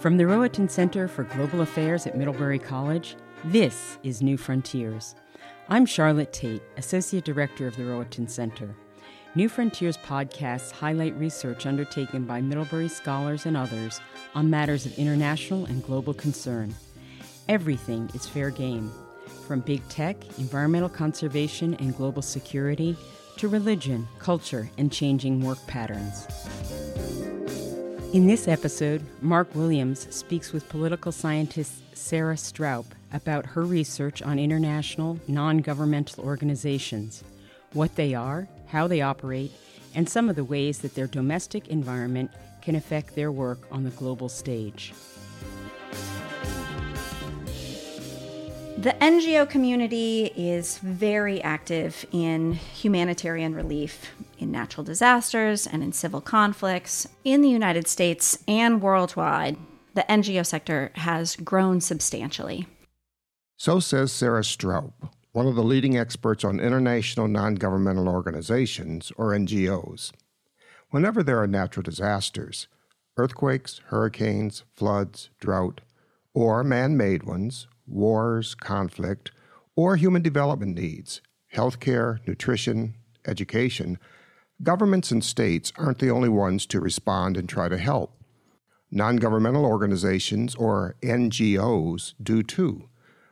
From the Rohatyn Center for Global Affairs at Middlebury College, this is New Frontiers. I'm Charlotte Tate, Associate Director of the Rohatyn Center. New Frontiers podcasts highlight research undertaken by Middlebury scholars and others on matters of international and global concern. Everything is fair game, from big tech, environmental conservation, and global security to religion, culture, and changing work patterns. In this episode, Mark Williams speaks with political scientist Sarah Stroup about her research on international non governmental organizations, what they are, how they operate, and some of the ways that their domestic environment can affect their work on the global stage. The NGO community is very active in humanitarian relief, in natural disasters, and in civil conflicts. In the United States and worldwide, the NGO sector has grown substantially. So says Sarah Stroup, one of the leading experts on international non governmental organizations, or NGOs. Whenever there are natural disasters, earthquakes, hurricanes, floods, drought, or man made ones, wars, conflict, or human development needs, healthcare, nutrition, education, governments and states aren't the only ones to respond and try to help. Non governmental organizations, or NGOs, do too.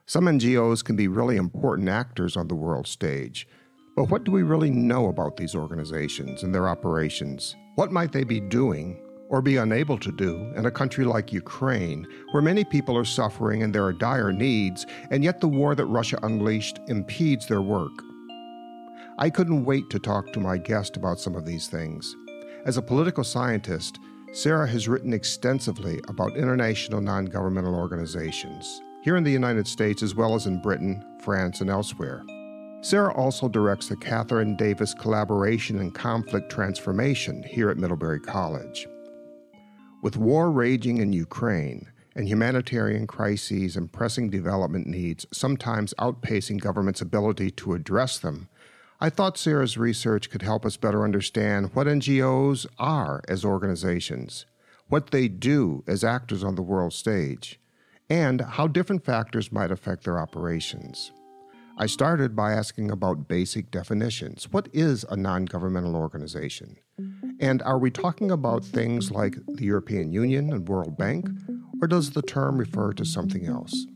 Some NGOs can be really important actors on the world stage. But what do we really know about these organizations and their operations? What might they be doing or be unable to do in a country like Ukraine, where many people are suffering and there are dire needs, and yet the war that Russia unleashed impedes their work. I couldn't wait to talk to my guest about some of these things. As a political scientist, Sarah has written extensively about international non governmental organizations, here in the United States as well as in Britain, France, and elsewhere. Sarah also directs the Katherine Davis Collaboration and Conflict Transformation here at Middlebury College. With war raging in Ukraine and humanitarian crises and pressing development needs sometimes outpacing government's ability to address them, I thought Sarah's research could help us better understand what NGOs are as organizations, what they do as actors on the world stage, and how different factors might affect their operations. I started by asking about basic definitions. What is a non governmental organization? And are we talking about things like the European Union and World Bank, or does the term refer to something else?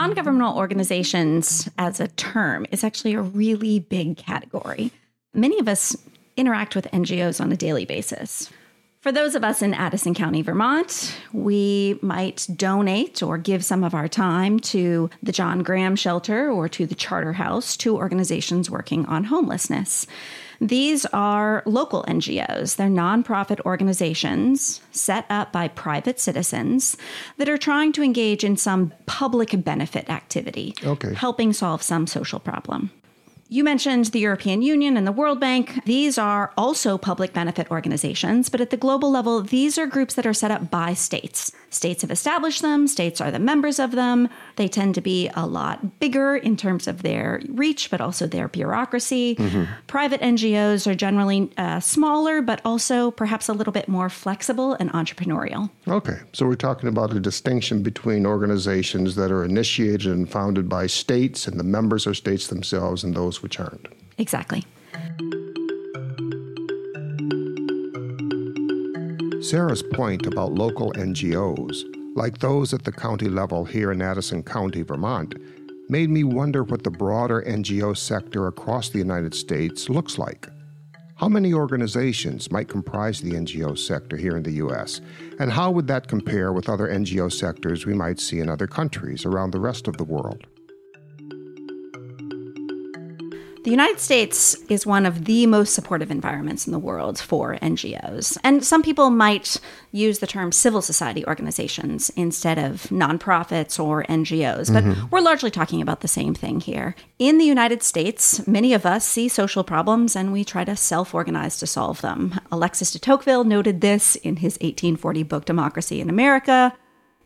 Non governmental organizations as a term is actually a really big category. Many of us interact with NGOs on a daily basis. For those of us in Addison County, Vermont, we might donate or give some of our time to the John Graham Shelter or to the Charter House, two organizations working on homelessness. These are local NGOs. They're nonprofit organizations set up by private citizens that are trying to engage in some public benefit activity, okay. helping solve some social problem. You mentioned the European Union and the World Bank. These are also public benefit organizations, but at the global level, these are groups that are set up by states. States have established them, states are the members of them. They tend to be a lot bigger in terms of their reach, but also their bureaucracy. Mm-hmm. Private NGOs are generally uh, smaller, but also perhaps a little bit more flexible and entrepreneurial. Okay, so we're talking about a distinction between organizations that are initiated and founded by states, and the members are states themselves, and those which aren't. Exactly. Sarah's point about local NGOs, like those at the county level here in Addison County, Vermont, made me wonder what the broader NGO sector across the United States looks like. How many organizations might comprise the NGO sector here in the U.S., and how would that compare with other NGO sectors we might see in other countries around the rest of the world? The United States is one of the most supportive environments in the world for NGOs. And some people might use the term civil society organizations instead of nonprofits or NGOs, but mm-hmm. we're largely talking about the same thing here. In the United States, many of us see social problems and we try to self organize to solve them. Alexis de Tocqueville noted this in his 1840 book, Democracy in America.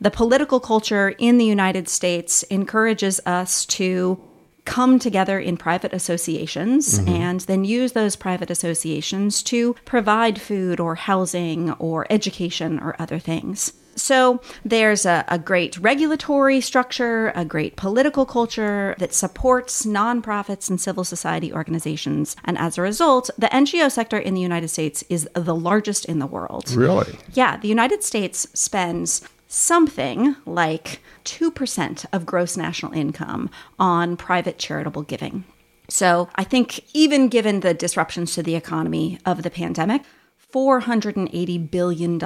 The political culture in the United States encourages us to come together in private associations mm-hmm. and then use those private associations to provide food or housing or education or other things. So there's a, a, great regulatory structure, a great political culture that supports nonprofits and civil society organizations. And as a result, the NGO sector in the United States is the largest in the world. Really? Yeah. The United States spends something like 2% of gross national income on private charitable giving. So I think, even given the disruptions to the economy of the pandemic, $480 billion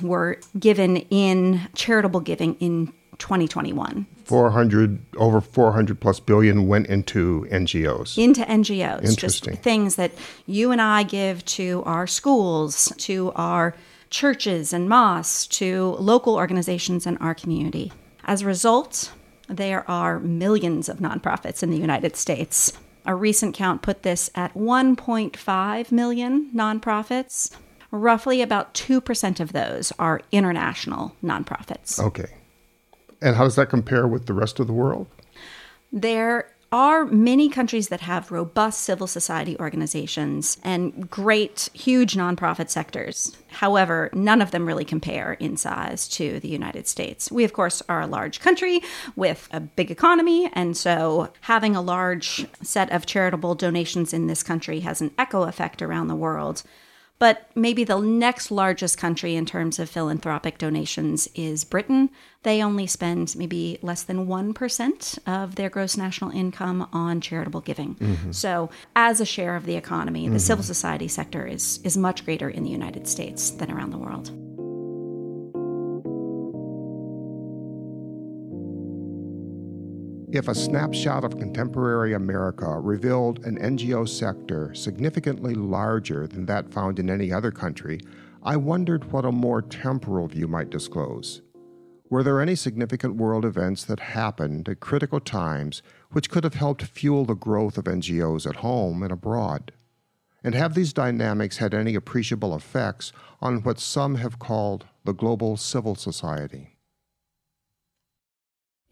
were given in charitable giving in 2021. 400 over 400 plus billion went into NGOs. Into NGOs. Interesting. Just things that you and I give to our schools, to our churches and mosques, to local organizations in our community. As a result, there are millions of nonprofits in the United States. A recent count put this at 1.5 million nonprofits. Roughly about 2% of those are international nonprofits. Okay. And how does that compare with the rest of the world? There are many countries that have robust civil society organizations and great, huge nonprofit sectors. However, none of them really compare in size to the United States. We, of course, are a large country with a big economy, and so having a large set of charitable donations in this country has an echo effect around the world. But maybe the next largest country in terms of philanthropic donations is Britain. They only spend maybe less than 1% of their gross national income on charitable giving. Mm-hmm. So, as a share of the economy, mm-hmm. the civil society sector is, is much greater in the United States than around the world. If a snapshot of contemporary America revealed an NGO sector significantly larger than that found in any other country, I wondered what a more temporal view might disclose. Were there any significant world events that happened at critical times which could have helped fuel the growth of NGOs at home and abroad? And have these dynamics had any appreciable effects on what some have called the global civil society?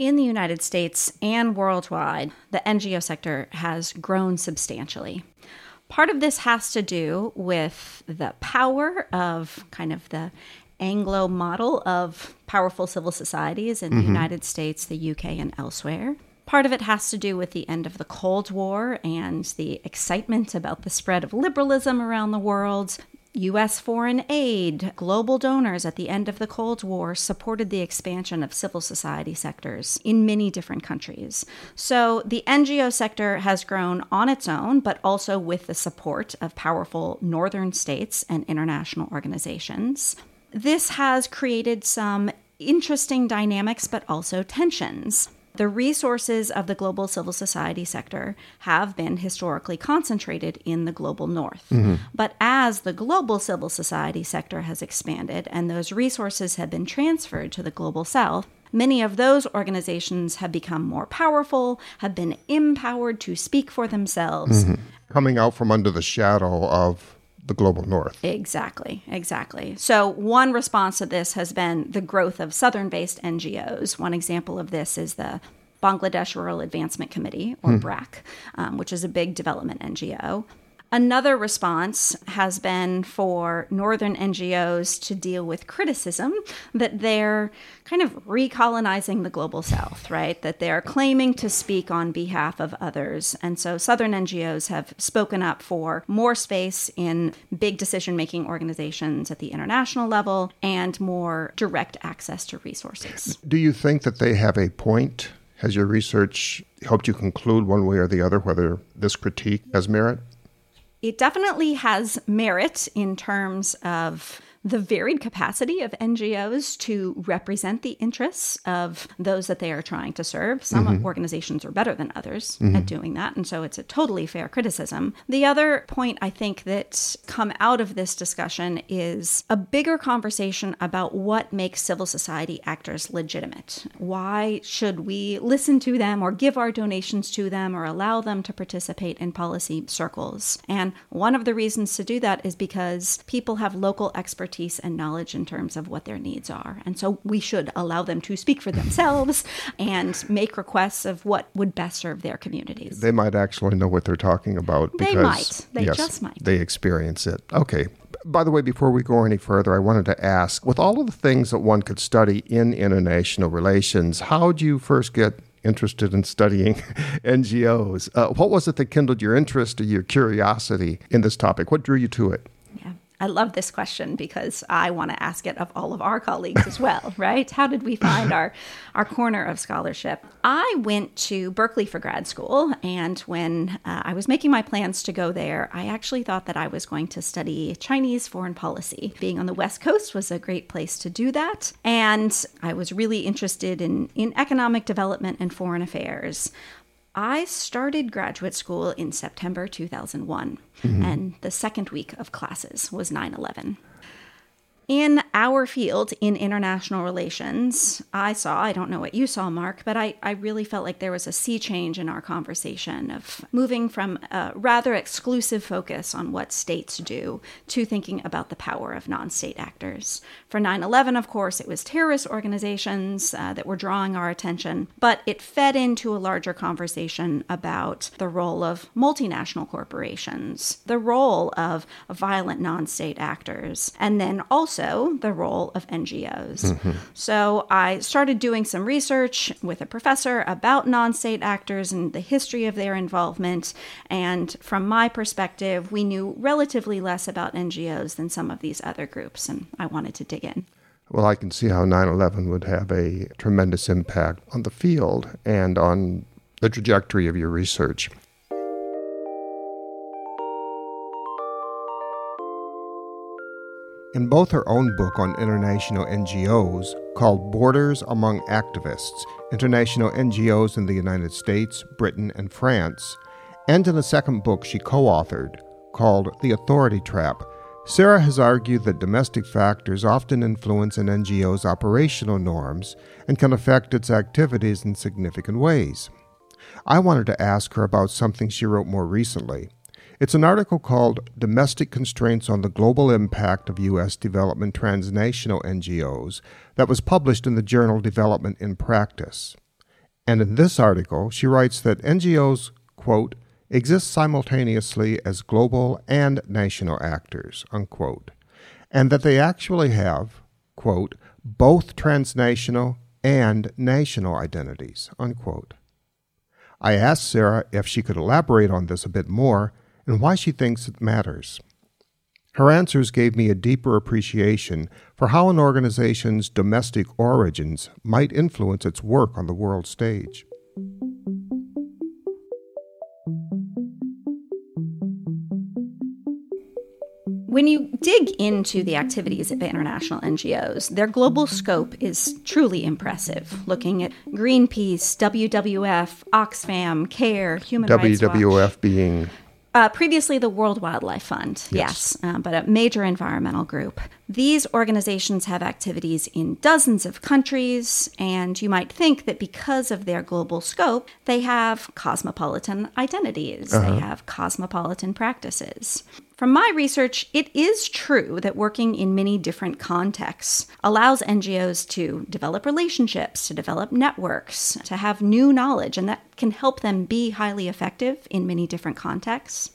In the United States and worldwide, the NGO sector has grown substantially. Part of this has to do with the power of kind of the Anglo model of powerful civil societies in mm-hmm. the United States, the UK, and elsewhere. Part of it has to do with the end of the Cold War and the excitement about the spread of liberalism around the world, U.S. foreign aid, global donors at the end of the Cold War supported the expansion of civil society sectors in many different countries. So the NGO sector has grown on its own, but also with the support of powerful northern states and international organizations. This has created some interesting dynamics, but also tensions. The resources of the global civil society sector have been historically concentrated in the global north. Mm-hmm. But as the global civil society sector has expanded and those resources have been transferred to the global south, many of those organizations have become more powerful, have been empowered to speak for themselves. Mm-hmm. Coming out from under the shadow of the global north. Exactly, exactly. So, one response to this has been the growth of southern based NGOs. One example of this is the Bangladesh Rural Advancement Committee, or hmm. BRAC, um, which is a big development NGO. Another response has been for Northern NGOs to deal with criticism that they're kind of recolonizing the global South, right? That they're claiming to speak on behalf of others. And so Southern NGOs have spoken up for more space in big decision making organizations at the international level and more direct access to resources. Do you think that they have a point? Has your research helped you conclude one way or the other whether this critique has merit? It definitely has merit in terms of the varied capacity of NGOs to represent the interests of those that they are trying to serve. Some mm-hmm. organizations are better than others mm-hmm. at doing that, and so it's a totally fair criticism. The other point I think that come out of this discussion is a bigger conversation about what makes civil society actors legitimate. Why should we listen to them or give our donations to them or allow them to participate in policy circles? And one of the reasons to do that is because people have local expertise expertise and knowledge in terms of what their needs are. And so we should allow them to speak for themselves and make requests of what would best serve their communities. They might actually know what they're talking about They because might. They yes, just might. They experience it. Okay. By the way, before we go any further, I wanted to ask with all of the things that one could study in international relations, how did you first get interested in studying NGOs? Uh, what was it that kindled your interest or your curiosity in this topic? What drew you to it? Yeah. I love this question because I want to ask it of all of our colleagues as well, right? How did we find our our corner of scholarship? I went to Berkeley for grad school, and when uh, I was making my plans to go there, I actually thought that I was going to study Chinese foreign policy. Being on the West Coast was a great place to do that, and I was really interested in in economic development and foreign affairs. I started graduate school in September 2001, mm-hmm. and the second week of classes was 9 11. In our field in international relations, I saw, I don't know what you saw, Mark, but I, I really felt like there was a sea change in our conversation of moving from a rather exclusive focus on what states do to thinking about the power of non state actors. For 9 11, of course, it was terrorist organizations uh, that were drawing our attention, but it fed into a larger conversation about the role of multinational corporations, the role of violent non state actors, and then also the role of NGOs. Mm-hmm. So I started doing some research with a professor about non state actors and the history of their involvement. And from my perspective, we knew relatively less about NGOs than some of these other groups, and I wanted to dig in. Well, I can see how 9 11 would have a tremendous impact on the field and on the trajectory of your research. In both her own book on international NGOs, called Borders Among Activists International NGOs in the United States, Britain, and France, and in a second book she co authored, called The Authority Trap, Sarah has argued that domestic factors often influence an NGO's operational norms and can affect its activities in significant ways. I wanted to ask her about something she wrote more recently. It's an article called Domestic Constraints on the Global Impact of U.S. Development Transnational NGOs that was published in the journal Development in Practice. And in this article, she writes that NGOs, quote, exist simultaneously as global and national actors, unquote, and that they actually have, quote, both transnational and national identities, unquote. I asked Sarah if she could elaborate on this a bit more and why she thinks it matters. Her answers gave me a deeper appreciation for how an organization's domestic origins might influence its work on the world stage. When you dig into the activities of international NGOs, their global scope is truly impressive. Looking at Greenpeace, WWF, Oxfam, CARE, Human Rights Watch. WWF being Uh, previously, the World Wildlife Fund, yes, um, but a major environmental group. These organizations have activities in dozens of countries, and you might think that because of their global scope, they have cosmopolitan identities, they have cosmopolitan practices. From my research, it is true that working in many different contexts allows NGOs to develop relationships, to develop networks, to have new knowledge, and that can help them be highly effective in many different contexts.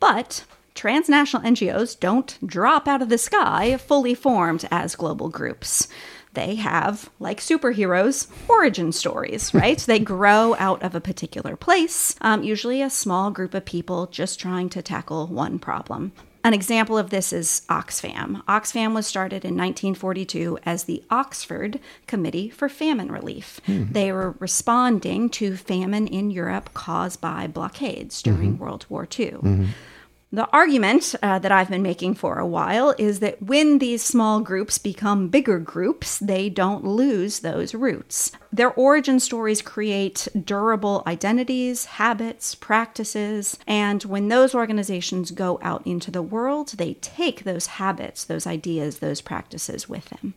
But transnational NGOs don't drop out of the sky fully formed as global groups. They have, like superheroes, origin stories, right? they grow out of a particular place, um, usually a small group of people just trying to tackle one problem. An example of this is Oxfam. Oxfam was started in 1942 as the Oxford Committee for Famine Relief. Hmm. They were responding to famine in Europe caused by blockades during mm-hmm. World War II. The argument uh, that I've been making for a while is that when these small groups become bigger groups, they don't lose those roots. Their origin stories create durable identities, habits, practices, and when those organizations go out into the world, they take those habits, those ideas, those practices with them.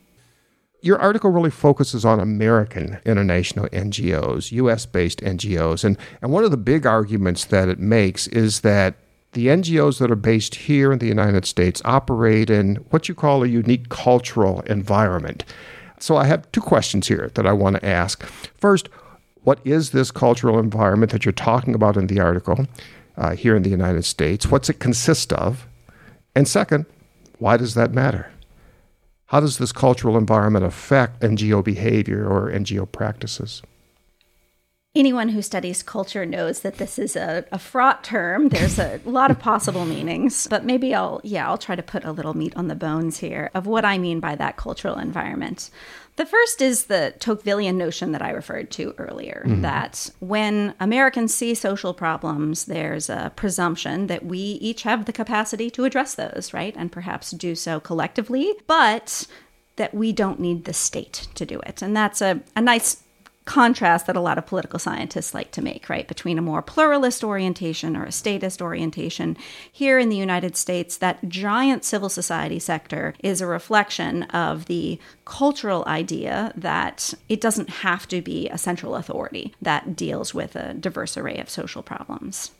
Your article really focuses on American international NGOs, US based NGOs. And, and one of the big arguments that it makes is that the NGOs that are based here in the United States operate in what you call a unique cultural environment. So I have two questions here that I want to ask. First, what is this cultural environment that you're talking about in the article uh, here in the United States? What's it consist of? And second, why does that matter? How does this cultural environment affect NGO behavior or NGO practices? Anyone who studies culture knows that this is a, a fraught term. There's a lot of possible meanings, but maybe I'll, yeah, I'll try to put a little meat on the bones here of what I mean by that cultural environment. The first is the Tocquevillian notion that I referred to earlier mm-hmm. that when Americans see social problems, there's a presumption that we each have the capacity to address those, right? And perhaps do so collectively, but that we don't need the state to do it. And that's a, a nice contrast that a lot of political scientists like to make, right, between a more pluralist orientation or a statist orientation. Here in the United States, that giant civil society sector is a reflection of the cultural idea that it doesn't have to be a central authority that deals with a diverse array of social problems.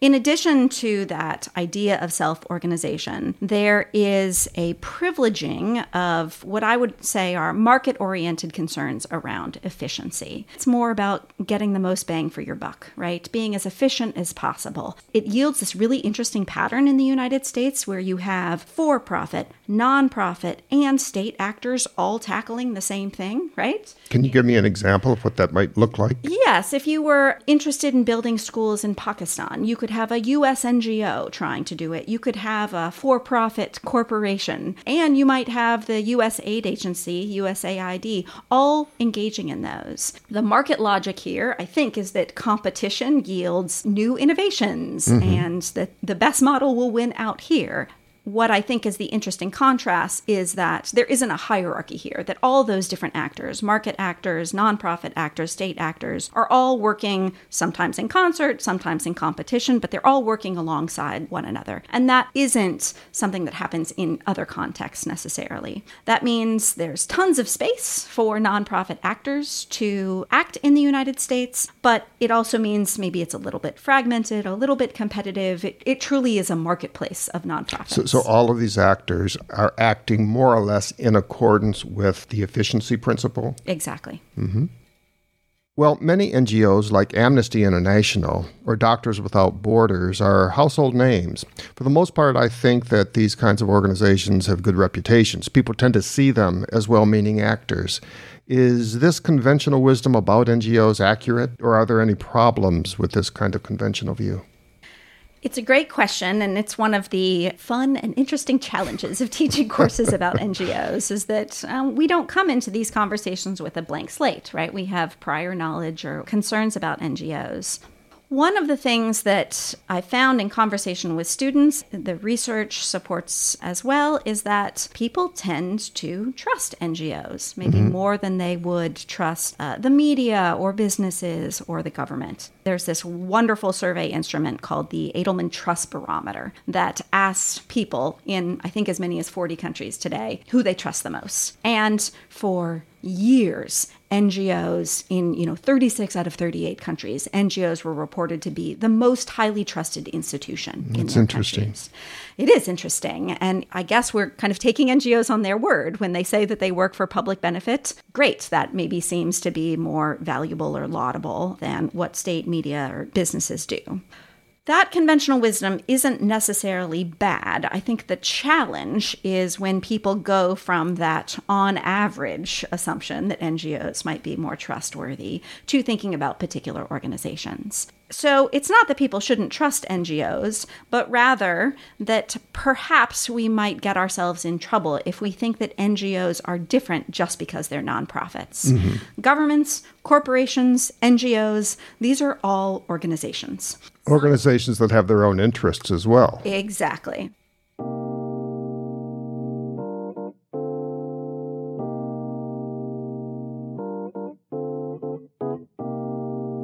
In addition to that idea of self organization, there is a privileging of what I would say are market oriented concerns around efficiency. It's more about getting the most bang for your buck, right? Being as efficient as possible. It yields this really interesting pattern in the United States where you have for profit, nonprofit, and state actors all tackling the same thing, right? Can you give me an example of what that might look like? Yes. If you were interested in building schools in Pakistan, you could have a US NGO trying to do it. You could have a for profit corporation. And you might have the US aid agency, USAID, all engaging in those. The market logic here, I think, is that competition yields new innovations mm-hmm. and that the best model will win out here what I think is the interesting contrast is that there isn't a hierarchy here, that all those different actors, market actors, nonprofit actors, state actors, are all working sometimes in concert, sometimes in competition, but they're all working alongside one another. And that isn't something that happens in other contexts necessarily. That means there's tons of space for nonprofit actors to act in the United States, but it also means maybe it's a little bit fragmented, a little bit competitive. It, it truly is a marketplace of nonprofits. So, so all of these actors are acting more or less in accordance with the efficiency principle? Exactly. Mm-hmm. Well, many NGOs like Amnesty International or Doctors Without Borders are household names. For the most part, I think that these kinds of organizations have good reputations. People tend to see them as well meaning actors. Is this conventional wisdom about NGOs accurate, or are there any problems with this kind of conventional view? It's a great question, and it's one of the fun and interesting challenges of teaching courses about NGOs is that um, we don't come into these conversations with a blank slate, right? We have prior knowledge or concerns about NGOs. One of the things that I found in conversation with students, the research supports as well, is that people tend to trust NGOs, maybe mm-hmm. more than they would trust uh, the media or businesses or the government. There's this wonderful survey instrument called the Edelman Trust Barometer that asks people in, I think, as many as 40 countries today who they trust the most. And for years, NGOs in you know 36 out of 38 countries, NGOs were reported to be the most highly trusted institution. That's in interesting. Countries. It is interesting, and I guess we're kind of taking NGOs on their word when they say that they work for public benefit. Great, that maybe seems to be more valuable or laudable than what state media or businesses do. That conventional wisdom isn't necessarily bad. I think the challenge is when people go from that on average assumption that NGOs might be more trustworthy to thinking about particular organizations. So it's not that people shouldn't trust NGOs, but rather that perhaps we might get ourselves in trouble if we think that NGOs are different just because they're nonprofits. Mm-hmm. Governments, corporations, NGOs, these are all organizations. Organizations that have their own interests as well. Exactly.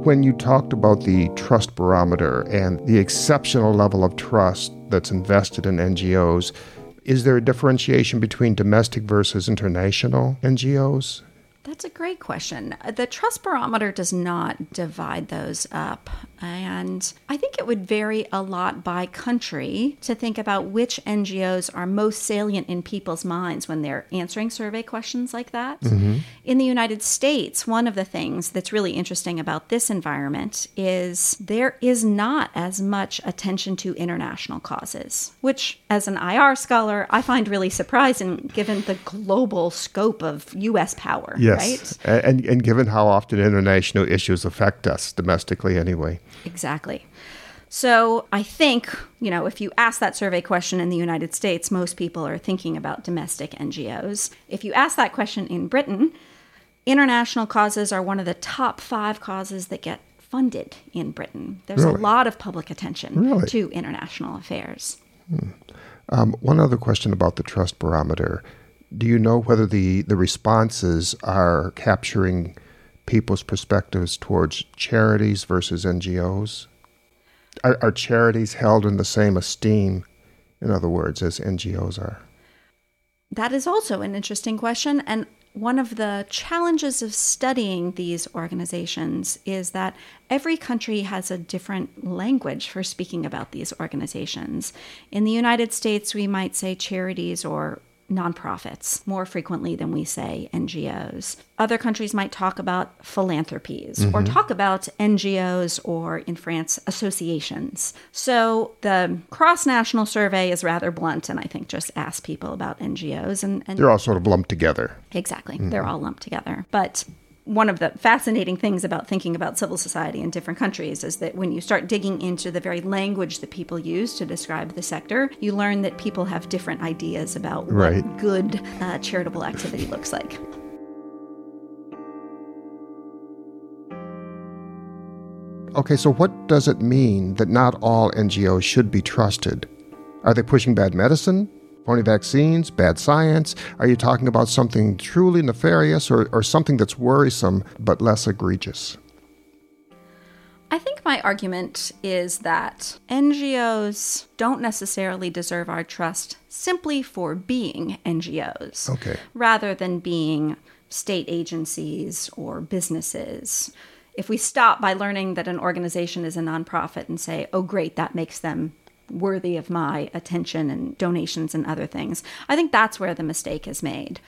When you talked about the trust barometer and the exceptional level of trust that's invested in NGOs, is there a differentiation between domestic versus international NGOs? That's a great question. The trust barometer does not divide those up And I think it would vary a lot by country to think about which NGOs are most salient in people's minds when they're answering survey questions like that. Mm-hmm. In the United States, one of the things that's really interesting about this environment is there is not as much attention to international causes, which, as an IR scholar, I find really surprising given the global scope of U.S. power. Yes. Right? And, and given how often international issues affect us domestically anyway. Exactly. So I think, you know, if you ask that survey question in the United States, most people are thinking about domestic NGOs. If you ask that question in Britain, international causes are one of the top five causes that get funded in Britain. There's Really? a lot of public attention Really? to international affairs. Um, one other question about the trust barometer. Do you know whether the, the responses are capturing people's perspectives towards charities versus NGOs? Are, are charities held in the same esteem, in other words, as NGOs are? That is also an interesting question. And one of the challenges of studying these organizations is that every country has a different language for speaking about these organizations. In the United States, we might say charities or nonprofits more frequently than we say NGOs. Other countries might talk about philanthropies or mm-hmm. talk about NGOs or, in France, associations. So the cross national survey is rather blunt and I think just asks people about NGOs and, and They're all sort of lumped together. Exactly. Mm-hmm. They're all lumped together. But one of the fascinating things about thinking about civil society in different countries is that when you start digging into the very language that people use to describe the sector, you learn that people have different ideas about what good uh, charitable activity looks like. Okay, so what does it mean that not all NGOs should be trusted? Are they pushing bad medicine, phony vaccines, bad science? Are you talking about something truly nefarious or, or something that's worrisome but less egregious? I think my argument is that NGOs don't necessarily deserve our trust simply for being NGOs. Okay. rather than being state agencies or businesses. If we stop by learning that an organization is a nonprofit and say, oh, great, that makes them worthy of my attention and donations and other things, I think that's where the mistake is made.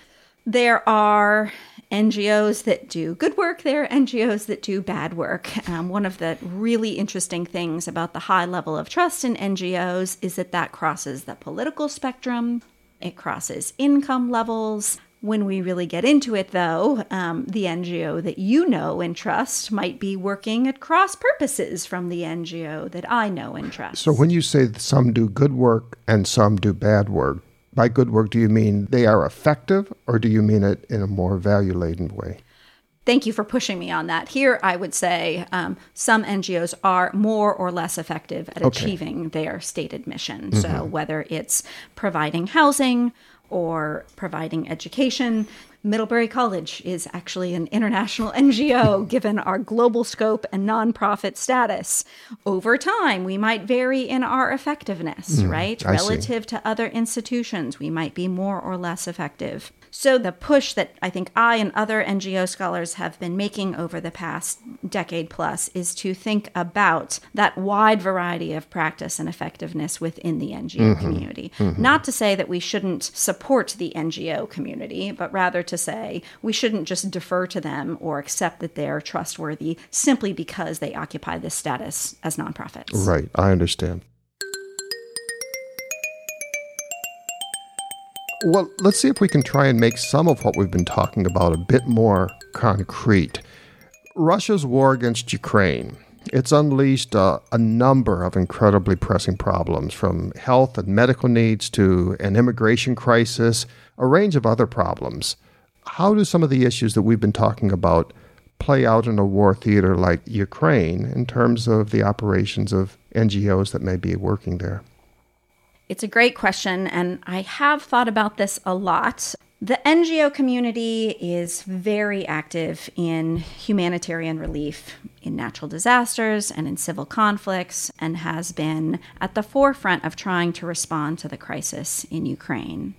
There are NGOs that do good work, there are NGOs that do bad work. Um, one of the really interesting things about the high level of trust in NGOs is that that crosses the political spectrum, it crosses income levels. When we really get into it, though, um, the NGO that you know and trust might be working at cross purposes from the NGO that I know and trust. So when you say that some do good work and some do bad work, by good work, do you mean they are effective or do you mean it in a more value laden way? Thank you for pushing me on that. Here, I would say um, some NGOs are more or less effective at Okay. achieving their stated mission. So, whether it's providing housing or providing education, Middlebury College is actually an international NGO given our global scope and nonprofit status. Over time, we might vary in our effectiveness, hmm, right? I see. Relative to other institutions, we might be more or less effective. So, the push that I think I and other NGO scholars have been making over the past decade plus is to think about that wide variety of practice and effectiveness within the NGO mm-hmm. community. Mm-hmm. Not to say that we shouldn't support the NGO community, but rather to say we shouldn't just defer to them or accept that they're trustworthy simply because they occupy this status as nonprofits. Right, I understand. Well, let's see if we can try and make some of what we've been talking about a bit more concrete. Russia's war against Ukraine. It's unleashed uh, a number of incredibly pressing problems, from health and medical needs to an immigration crisis, a range of other problems. How do some of the issues that we've been talking about play out in a war theater like Ukraine in terms of the operations of NGOs that may be working there? It's a great question, and I have thought about this a lot. The NGO community is very active in humanitarian relief in natural disasters and in civil conflicts, and has been at the forefront of trying to respond to the crisis in Ukraine.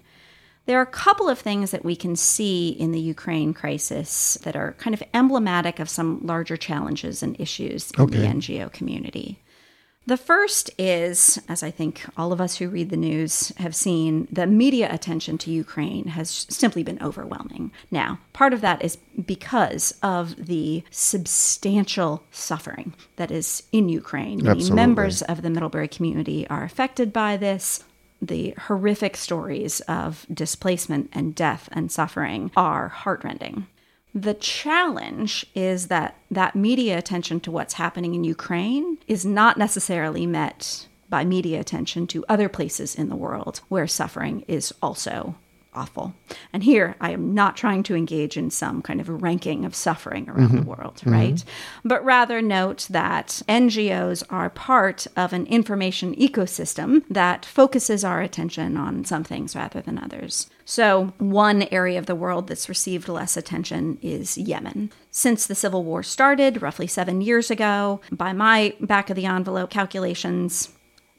There are a couple of things that we can see in the Ukraine crisis that are kind of emblematic of some larger challenges and issues in Okay. the NGO community. The first is, as I think all of us who read the news have seen, the media attention to Ukraine has simply been overwhelming. Now, part of that is because of the substantial suffering that is in Ukraine. Absolutely. members of the Middlebury community are affected by this. The horrific stories of displacement and death and suffering are heartrending. The challenge is that that media attention to what's happening in Ukraine is not necessarily met by media attention to other places in the world where suffering is also awful. And here I am not trying to engage in some kind of a ranking of suffering around the mm-hmm. world, mm-hmm. right? But rather note that NGOs are part of an information ecosystem that focuses our attention on some things rather than others. So, one area of the world that's received less attention is Yemen. Since the civil war started roughly seven years ago, by my back of the envelope calculations,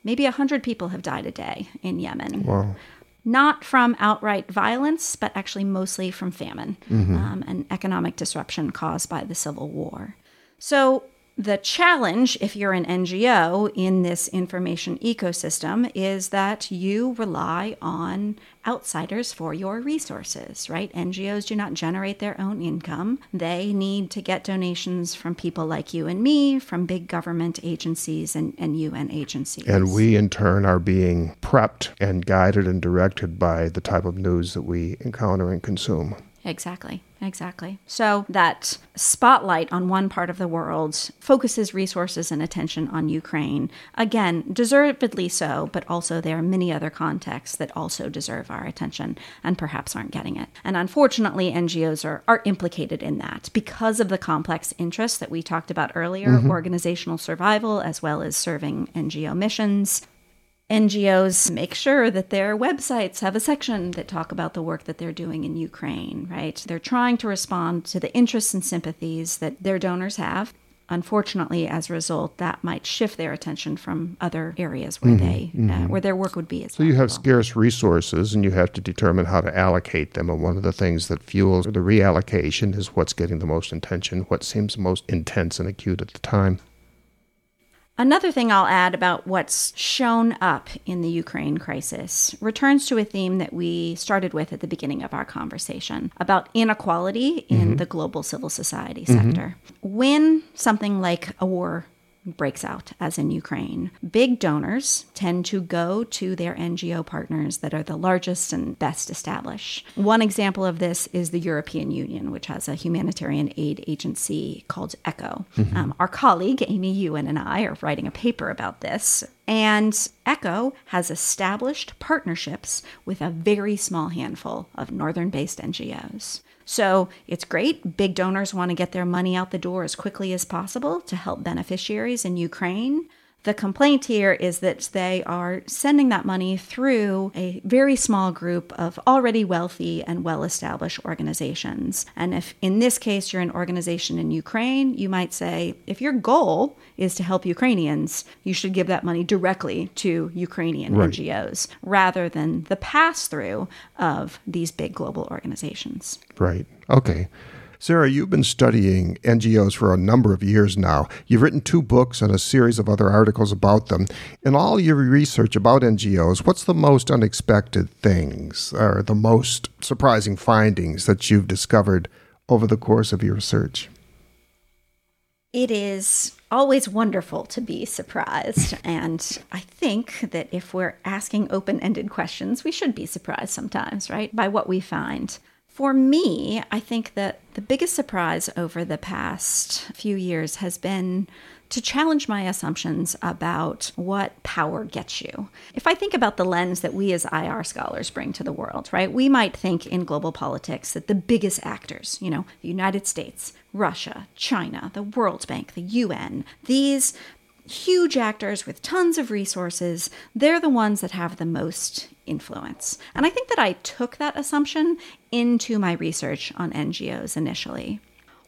maybe 100 people have died a day in Yemen Wow. Not from outright violence, but actually mostly from famine um, and economic disruption caused by the Civil War. So, the challenge, if you're an NGO in this information ecosystem, is that you rely on outsiders for your resources, right? NGOs do not generate their own income. They need to get donations from people like you and me, from big government agencies and, and UN agencies. And we, in turn, are being prepped and guided and directed by the type of news that we encounter and consume. Exactly, exactly. So that spotlight on one part of the world focuses resources and attention on Ukraine. Again, deservedly so, but also there are many other contexts that also deserve our attention and perhaps aren't getting it. And unfortunately, NGOs are, are implicated in that because of the complex interests that we talked about earlier mm-hmm. organizational survival, as well as serving NGO missions. NGOs make sure that their websites have a section that talk about the work that they're doing in Ukraine, right? They're trying to respond to the interests and sympathies that their donors have. Unfortunately, as a result, that might shift their attention from other areas where they uh, where their work would be. As So you have scarce resources and you have to determine how to allocate them. And one of the things that fuels the reallocation is what's getting the most attention, what seems most intense and acute at the time. Another thing I'll add about what's shown up in the Ukraine crisis returns to a theme that we started with at the beginning of our conversation about inequality in mm-hmm. the global civil society sector. Mm-hmm. When something like a war breaks out, as in Ukraine, big donors tend to go to their NGO partners that are the largest and best established. One example of this is the European Union, which has a humanitarian aid agency called ECHO. Um, our colleague, Amy Yuen, and I are writing a paper about this. And ECHO has established partnerships with a very small handful of northern based NGOs. So it's great. Big donors want to get their money out the door as quickly as possible to help beneficiaries in Ukraine. The complaint here is that they are sending that money through a very small group of already wealthy and well established organizations. And if in this case you're an organization in Ukraine, you might say if your goal is to help Ukrainians, you should give that money directly to Ukrainian Right. NGOs rather than the pass through of these big global organizations. Right. Okay. Sarah, you've been studying NGOs for a number of years now. You've written two books and a series of other articles about them. In all your research about NGOs, what's the most unexpected things or the most surprising findings that you've discovered over the course of your research? It is always wonderful to be surprised. And I think that if we're asking open ended questions, we should be surprised sometimes, right? By what we find. For me, I think that the biggest surprise over the past few years has been to challenge my assumptions about what power gets you. If I think about the lens that we as IR scholars bring to the world, right, we might think in global politics that the biggest actors, you know, the United States, Russia, China, the World Bank, the UN, these huge actors with tons of resources, they're the ones that have the most influence. And I think that I took that assumption into my research on NGOs initially.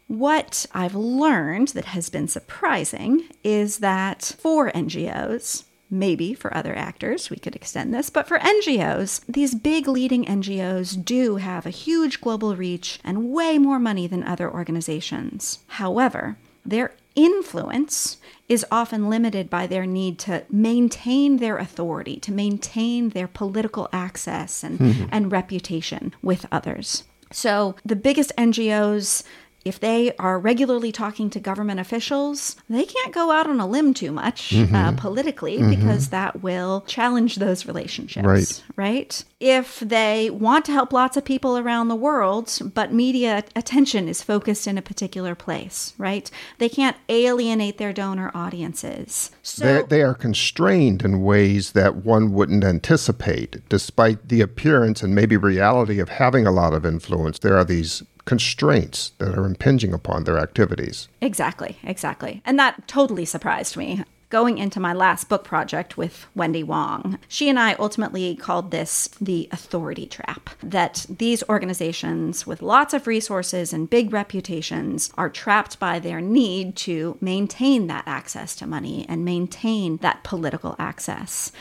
What I've learned that has been surprising is that for NGOs, maybe for other actors, we could extend this, but for NGOs, these big leading NGOs do have a huge global reach and way more money than other organizations. However, their influence is often limited by their need to maintain their authority, to maintain their political access and, mm-hmm. and reputation with others. So the biggest NGOs if they are regularly talking to government officials, they can't go out on a limb too much uh, mm-hmm. uh, politically mm-hmm. because that will challenge those relationships. Right. Right. If they want to help lots of people around the world, but media attention is focused in a particular place, right? They can't alienate their donor audiences. So, They're, they are constrained in ways that one wouldn't anticipate, despite the appearance and maybe reality of having a lot of influence. There are these constraints that are impinging upon their activities. Exactly, exactly. And that totally surprised me. Going into my last book project with Wendy Wong, she and I ultimately called this the authority trap. That these organizations with lots of resources and big reputations are trapped by their need to maintain that access to money and maintain that political access.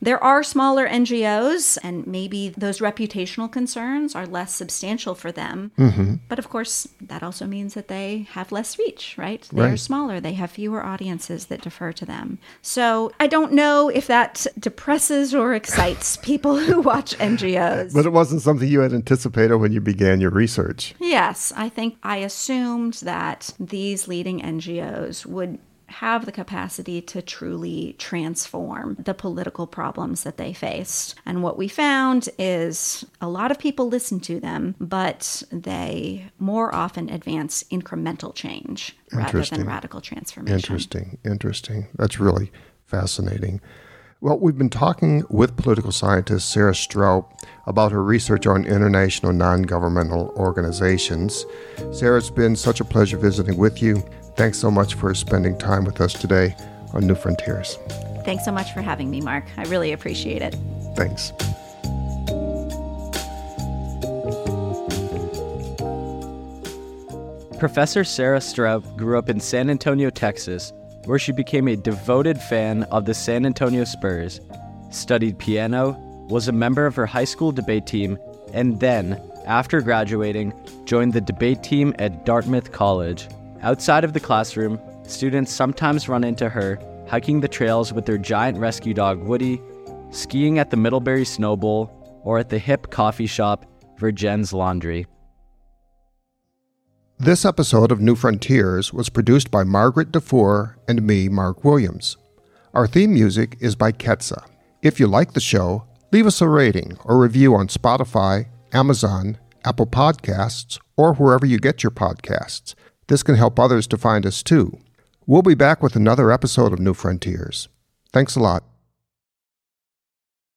There are smaller NGOs, and maybe those reputational concerns are less substantial for them. Mm-hmm. But of course, that also means that they have less reach, right? They're right. smaller, they have fewer audiences that defer to them. So I don't know if that depresses or excites people who watch NGOs. But it wasn't something you had anticipated when you began your research. Yes, I think I assumed that these leading NGOs would have the capacity to truly transform the political problems that they faced. And what we found is a lot of people listen to them, but they more often advance incremental change rather than radical transformation. Interesting. Interesting. That's really fascinating. Well, we've been talking with political scientist Sarah Stroup about her research on international non governmental organizations. Sarah, it's been such a pleasure visiting with you. Thanks so much for spending time with us today on New Frontiers. Thanks so much for having me, Mark. I really appreciate it. Thanks. Professor Sarah Stroup grew up in San Antonio, Texas, where she became a devoted fan of the San Antonio Spurs, studied piano, was a member of her high school debate team, and then, after graduating, joined the debate team at Dartmouth College. Outside of the classroom, students sometimes run into her hiking the trails with their giant rescue dog Woody, skiing at the Middlebury Snow Bowl, or at the hip coffee shop Vergennes Laundry. This episode of New Frontiers was produced by Margaret Dufour and me, Mark Williams. Our theme music is by Ketsa. If you like the show, leave us a rating or review on Spotify, Amazon, Apple Podcasts, or wherever you get your podcasts. This can help others to find us too. We'll be back with another episode of New Frontiers. Thanks a lot.